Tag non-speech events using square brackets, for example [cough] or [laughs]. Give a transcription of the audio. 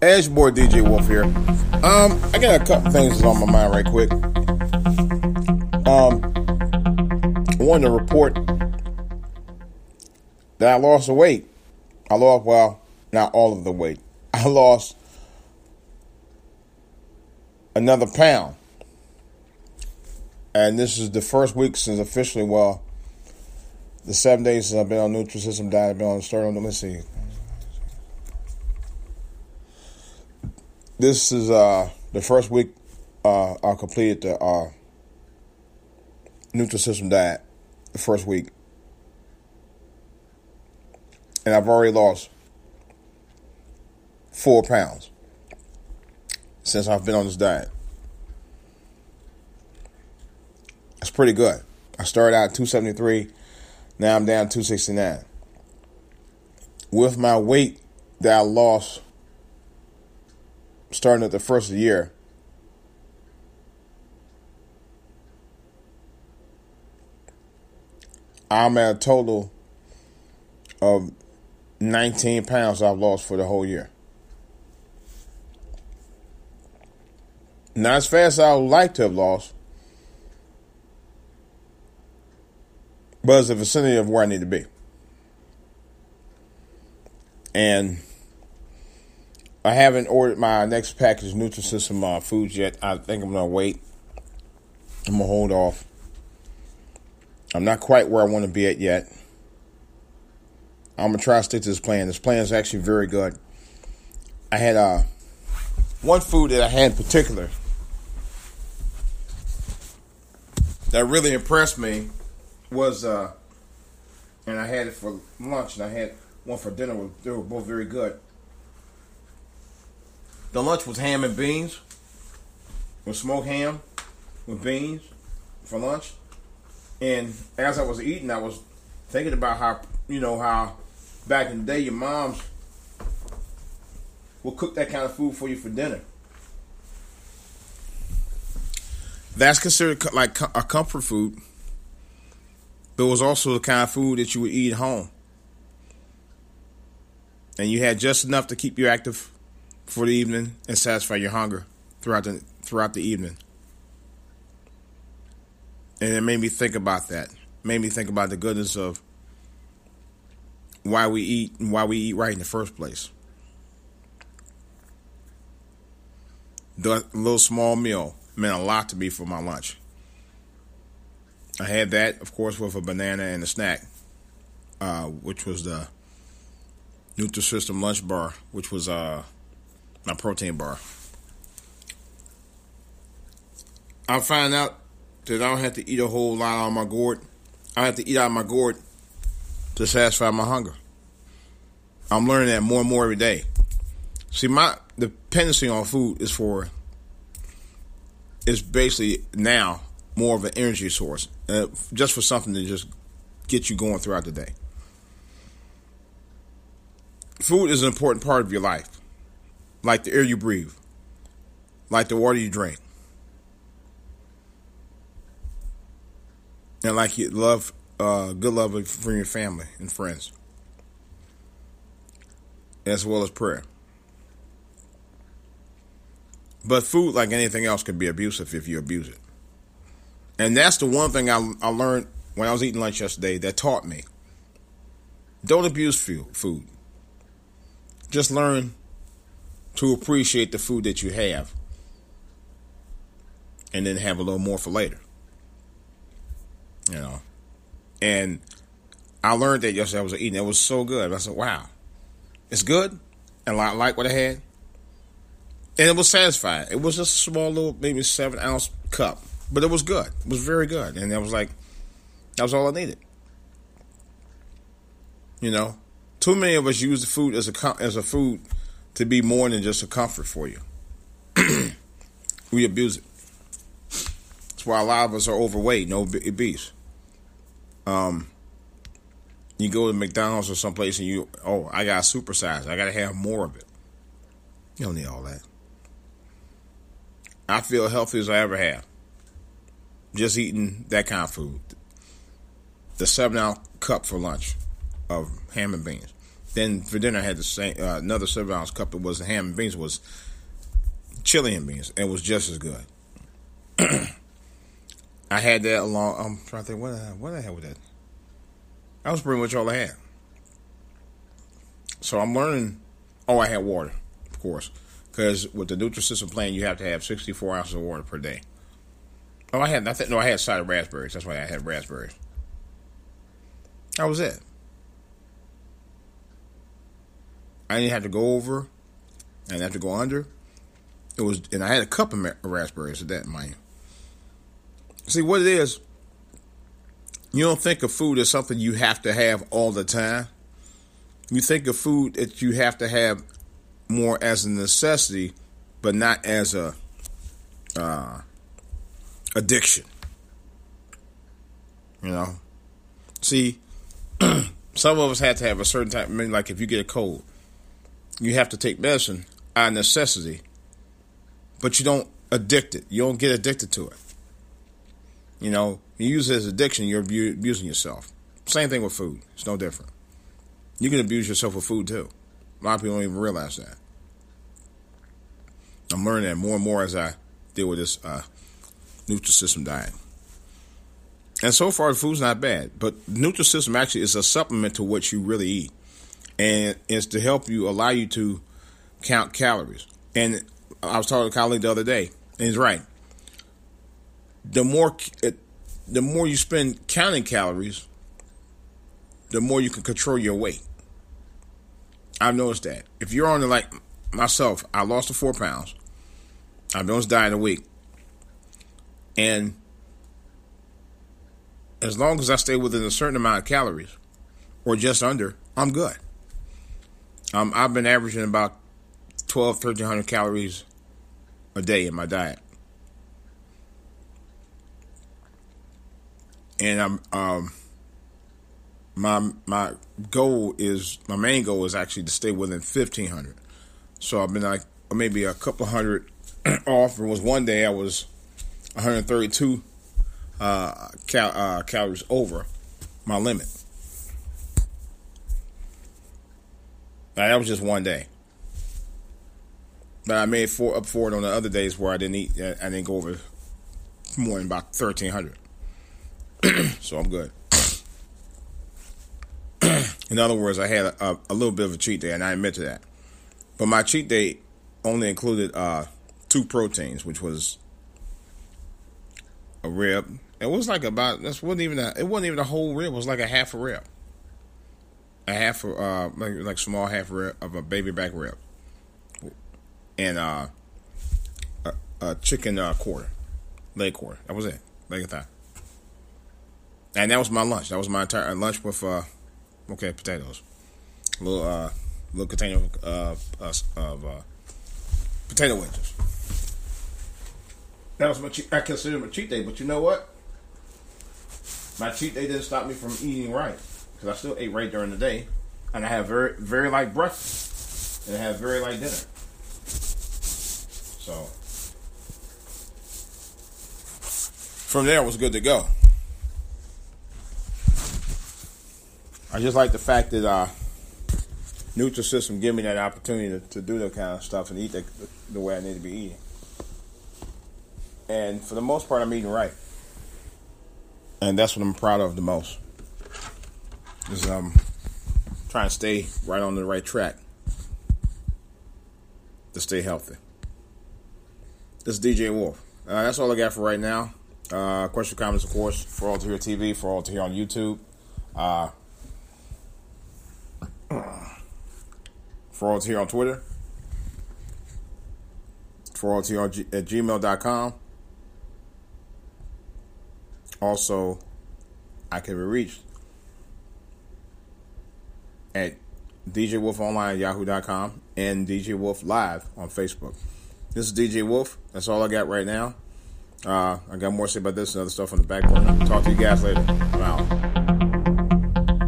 Boy DJ Wolf here. Um, I got a couple things on my mind right quick. Um, I wanted to report that I lost the weight. I lost, well, not all of the weight. [laughs] I lost another pound. And this is the first week since officially, well, the seven days since I've been on Nutrisystem diet, I've been on the on, let me see, this is uh, the first week uh, I completed the uh, Nutrisystem diet. The first week, and I've already lost four pounds since I've been on this diet. That's pretty good. I started out at 273, now I'm down 269. With my weight that I lost starting at the first of the year. I'm at a total of 19 pounds I've lost for the whole year. Not as fast as I would like to have lost, but it's the vicinity of where I need to be. And I haven't ordered my next package Nutrisystem uh, foods yet. I think I'm gonna wait. I'm gonna hold off. I'm not quite where I want to be at yet. I'm gonna try to stick to this plan. This plan is actually very good. I had uh, one food that I had in particular that really impressed me was, uh, and I had it for lunch, and I had one for dinner. They were both very good the lunch was ham and beans, with smoked ham, with beans for lunch. And as I was eating, I was thinking about how you know how back in the day your moms will cook that kind of food for you for dinner. That's considered like a comfort food, but it was also the kind of food that you would eat at home, and you had just enough to keep you active for the evening and satisfy your hunger throughout the throughout the evening. And it made me think about that. Made me think about the goodness of why we eat and why we eat right in the first place. The little small meal meant a lot to me for my lunch. I had that, of course, with a banana and a snack, uh, which was the Nutrisystem lunch bar, which was uh, my protein bar. I find out that I don't have to eat a whole lot out of my gourd. I have to eat out of my gourd to satisfy my hunger. I'm learning that more and more every day. See, my dependency on food is for is basically now more of an energy source, uh, just for something to just get you going throughout the day. Food is an important part of your life like the air you breathe, like the water you drink, and like you love, uh, good love from your family and friends, as well as prayer. But food, like anything else, can be abusive if you abuse it. And that's the one thing I, I learned when I was eating lunch yesterday that taught me. Don't abuse food. Just learn to appreciate the food that you have and then have a little more for later. You know. And I learned that yesterday I was eating. It was so good. I said, wow, it's good. And I like what I had. And it was satisfying. It was just a small little, maybe seven ounce cup. But it was good. It was very good. And I was like, that was all I needed. You know, too many of us use the food as a as a food to be more than just a comfort for you. [clears throat] we abuse it. That's why a lot of us are overweight, no obese. Um, you go to McDonald's or someplace and you, oh, I got supersize. I got to have more of it. You don't need all that. I feel healthy as I ever have. Just eating that kind of food. The seven ounce cup for lunch of ham and beans. Then for dinner, I had the same uh, another seven ounce cup. It was ham and beans. Was chili and beans. It was just as good. [clears throat] I had that along. I'm trying to think what I, what I had with that. That was pretty much all I had. So I'm learning. Oh, I had water, of course, because with the Nutrisystem plan, you have to have 64 ounces of water per day. Oh, I had. I think no, I had cider raspberries. That's why I had raspberries. That was it. I didn't have to go over. I didn't have to go under. It was, and I had a cup of raspberries at that, mind See what it is. You don't think of food as something you have to have all the time. You think of food that you have to have more as a necessity, but not as a uh, addiction. You know, see, [clears throat] some of us have to have a certain type. I mean, like if you get a cold, you have to take medicine out of necessity, but you don't addict it. You don't get addicted to it. You know, you use it as addiction, you're abusing yourself. Same thing with food. It's no different. You can abuse yourself with food too. A lot of people don't even realize that. I'm learning that more and more as I deal with this uh, Nutrisystem diet. And so far, the food's not bad, but Nutrisystem actually is a supplement to what you really eat, and it's to help you allow you to count calories. And I was talking to a colleague the other day, and he's right the more the more you spend counting calories, the more you can control your weight. I've noticed that. If you're on the like myself, I lost the four pounds. I've been on this diet a week. And as long as I stay within a certain amount of calories, or just under, I'm good. Um, I've been averaging about 12, 1300 calories a day in my diet. and I'm um my my goal is my main goal is actually to stay within fifteen hundred. So I've been like maybe a couple hundred [clears throat] off. There was one day I was 132 uh, cal- uh, calories over my limit. Now, that was just one day, but I made four up for it on the other days where I didn't eat. I didn't go over more than about 1300. [clears throat] so I'm good. [clears throat] In other words, I had a, a, little bit of a cheat day, and I admit to that. But my cheat day only included uh, two proteins, which was a rib. It was like about this wasn't even a, it wasn't even a whole rib. It was like a half a rib, a half of, uh like like small half rib of a baby back rib, and uh a, a chicken uh, quarter, leg quarter. That was it, leg of thigh. And that was my lunch. That was my entire lunch with uh, okay, potatoes, a little uh, little container uh, of uh, potato wedges. That was my cheat. I consider my cheat day, but you know what? My cheat day didn't stop me from eating right because I still ate right during the day, and I have very very light breakfast and I have very light dinner. So from there, it was good to go. I just like the fact that uh, Nutrisystem gave me that opportunity to, to do that kind of stuff and eat the, the way I need to be eating. And for the most part, I'm eating right. And that's what I'm proud of the most. Is um trying to stay right on the right track to stay healthy. This is DJ Wolf. Uh, that's all I got for right now. Uh, question, comments, of course, for all to hear TV, for all to hear on YouTube. Uh, [clears throat] For all to here on Twitter. For all to G- at gmail.com. Also, I can be reached at DJ Wolf Online yahoo.com and DJ Wolf Live on Facebook. This is DJ Wolf. That's all I got right now. Uh, I got more to say about this and other stuff on the back burner. Talk to you guys later. I'm out.